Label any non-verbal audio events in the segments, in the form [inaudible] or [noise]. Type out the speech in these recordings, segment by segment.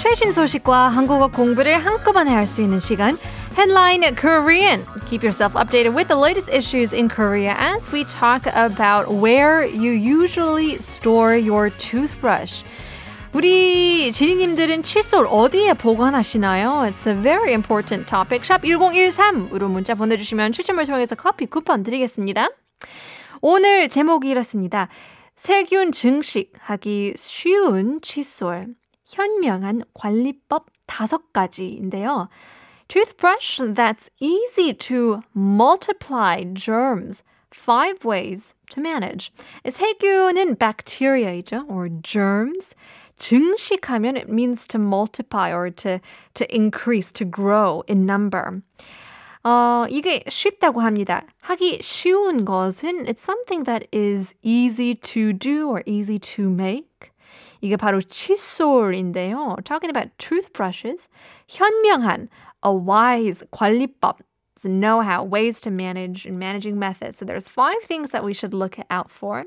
최신 소식과 한국어 공부를 한꺼번에 할 수 있는 시간 Headline Korean. Keep yourself updated with the latest issues in Korea as we talk about where you usually store your toothbrush. 우리 지니님들은 칫솔 어디에 보관하시나요? It's a very important topic. 샵 1013으로 문자 보내주시면 추첨을 통해서 커피 쿠폰 드리겠습니다. 오늘 제목이 이렇습니다. 세균 증식하기 쉬운 칫솔. 현명한 관리법 다섯 가지인데요. Toothbrush that's easy to multiply germs. Five ways to manage. 세균은 bacteria이죠, or germs. 증식하면 it means to multiply or to, to increase, to grow in number. 어, 이게 쉽다고 합니다. 하기 쉬운 것은 it's something that is easy to do or easy to make. 이게 바로 칫솔인데요. Talking about toothbrushes. 현명한, a wise 관리법. know-how, ways to manage and managing methods. So there's five things that we should look out for.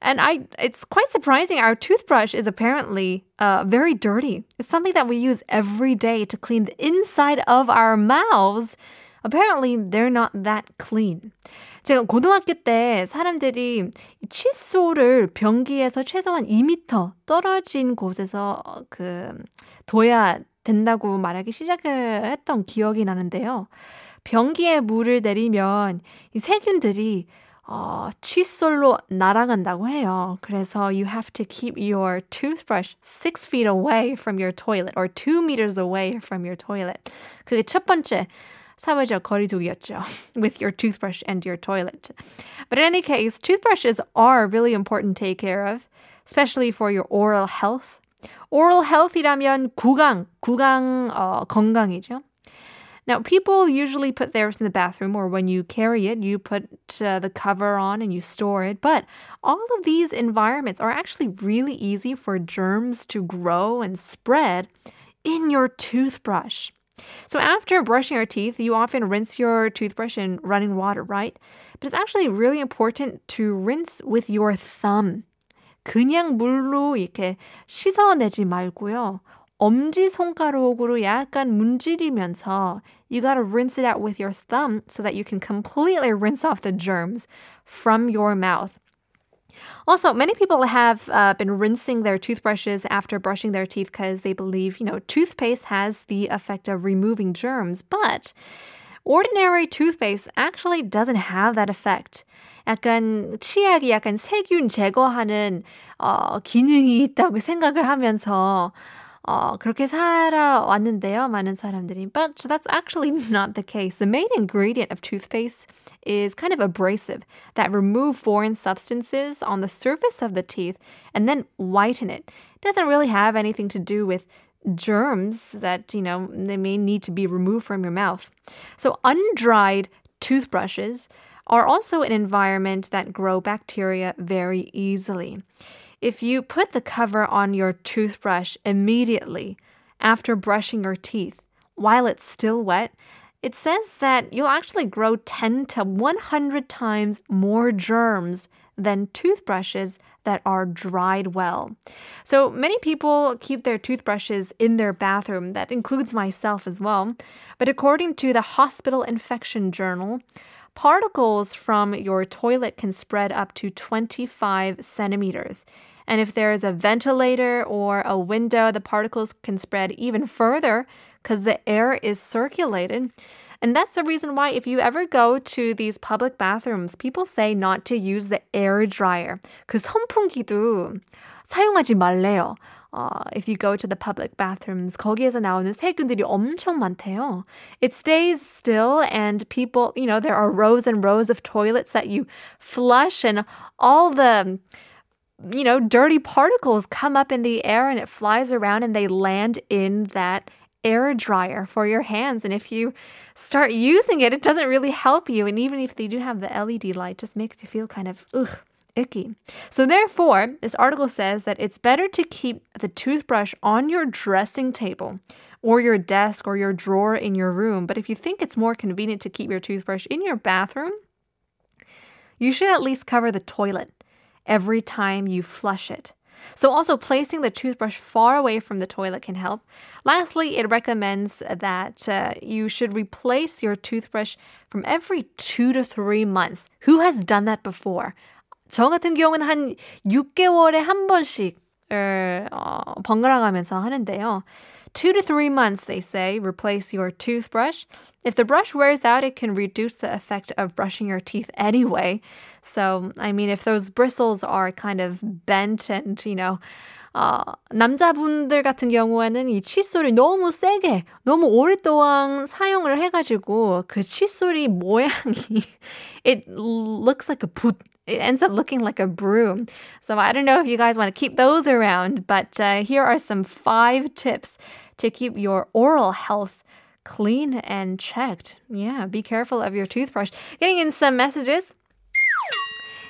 And I, it's quite surprising. Our toothbrush is apparently uh, very dirty. It's something that we use every day to clean the inside of our mouths. Apparently, they're not that clean. 제가 고등학교 때 사람들이 칫솔을 변기에서 최소한 2m 떨어진 곳에서 그 둬야 된다고 말하기 시작을 했던 기억이 나는데요. 변기에 물을 내리면 이 세균들이 어, 칫솔로 날아간다고 해요. 그래서 you have to keep your toothbrush six feet away from your toilet or two meters away from your toilet. 그게 첫 번째 사회적 거리두기였죠. [laughs] with your toothbrush and your toilet. But in any case, toothbrushes are really important to take care of, especially for your oral health. oral health이라면 구강, 구강 어, 건강이죠. Now, people usually put theirs in the bathroom, or when you carry it, you put uh, the cover on and you store it. But all of these environments are actually really easy for germs to grow and spread in your toothbrush. So, after brushing your teeth, you often rinse your toothbrush in running water, right? But it's actually really important to rinse with your thumb. 그냥 물로 이렇게 씻어내지 말고요. 엄지 손가락으로 약간 문지르면서 you gotta rinse it out with your thumb so that you can completely rinse off the germs from your mouth. Also, many people have uh, been rinsing their toothbrushes after brushing their teeth because they believe, you know, toothpaste has the effect of removing germs, but ordinary toothpaste actually doesn't have that effect. 약간 치약이 약간 세균 제거하는 어, 기능이 있다고 생각을 하면서 어, 그렇게 살아왔는데요, 많은 사람들이. But that's actually not the case. The main ingredient of toothpaste is kind of abrasive that remove foreign substances on the surface of the teeth and then whiten it. It doesn't really have anything to do with germs that, you know, they may need to be removed from your mouth. So undried toothbrushes are also an environment that grow bacteria very easily. If you put the cover on your toothbrush immediately after brushing your teeth while it's still wet, it says that you'll actually grow 10 to 100 times more germs than toothbrushes that are dried well. So many people keep their toothbrushes in their bathroom. That includes myself as well. But according to the Hospital Infection Journal, particles from your toilet can spread up to 25 centimeters. And if there is a ventilator or a window, the particles can spread even further because the air is circulated. And that's the reason why, if you ever go to these public bathrooms, people say not to use the air dryer. 그 선풍기도 사용하지 말래요. Uh, if you go to the public bathrooms, 거기에서 나오는 세균들이 엄청 많대요. It stays still and people, you know, there are rows and rows of toilets that you flush and all the you know, dirty particles come up in the air and it flies around and they land in that air dryer for your hands. And if you start using it, it doesn't really help you. And even if they do have the LED light, just makes you feel kind of ugh. Icky. So, therefore, this article says that it's better to keep the toothbrush on your dressing table or your desk or your drawer in your room. But if you think it's more convenient to keep your toothbrush in your bathroom, you should at least cover the toilet every time you flush it. So also placing the toothbrush far away from the toilet can help. Lastly, it recommends that uh, you should replace your toothbrush from every two to three months. Who has done that before? 저 같은 경우는 한 6개월에 한 번씩 어, 번갈아 가면서 하는데요. Two to three months, they say, replace your toothbrush. If the brush wears out, it can reduce the effect of brushing your teeth anyway. So, I mean, if those bristles are kind of bent and, you know, 어, 남자분들 같은 경우에는 이 칫솔이 너무 세게, 너무 오랫동안 사용을 해가지고 그 칫솔이 모양이 it looks like a 붓 it ends up looking like a broom. So I don't know if you guys want to keep those around, but uh, here are some five tips to keep your oral health clean and checked. Yeah, be careful of your toothbrush. Getting in some messages.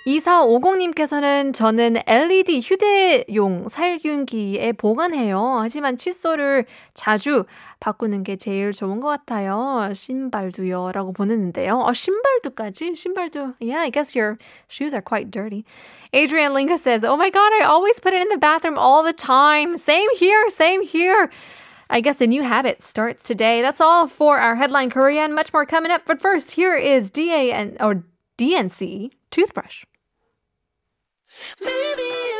2450님께서는 저는 LED 휴대용 살균기에 보관해요. 하지만 칫솔을 자주 바꾸는 게 제일 좋은 것 같아요. 신발도요. 라고 보냈는데요. 어, 신발도까지? 신발도. Yeah, I guess your shoes are quite dirty. Adrian Linka says, Oh my god, I always put it in the bathroom all the time. Same here, same here. I guess a new habit starts today. That's all for our headline Korean. Much more coming up. But first, here is DA and or DNC toothbrush. Maybe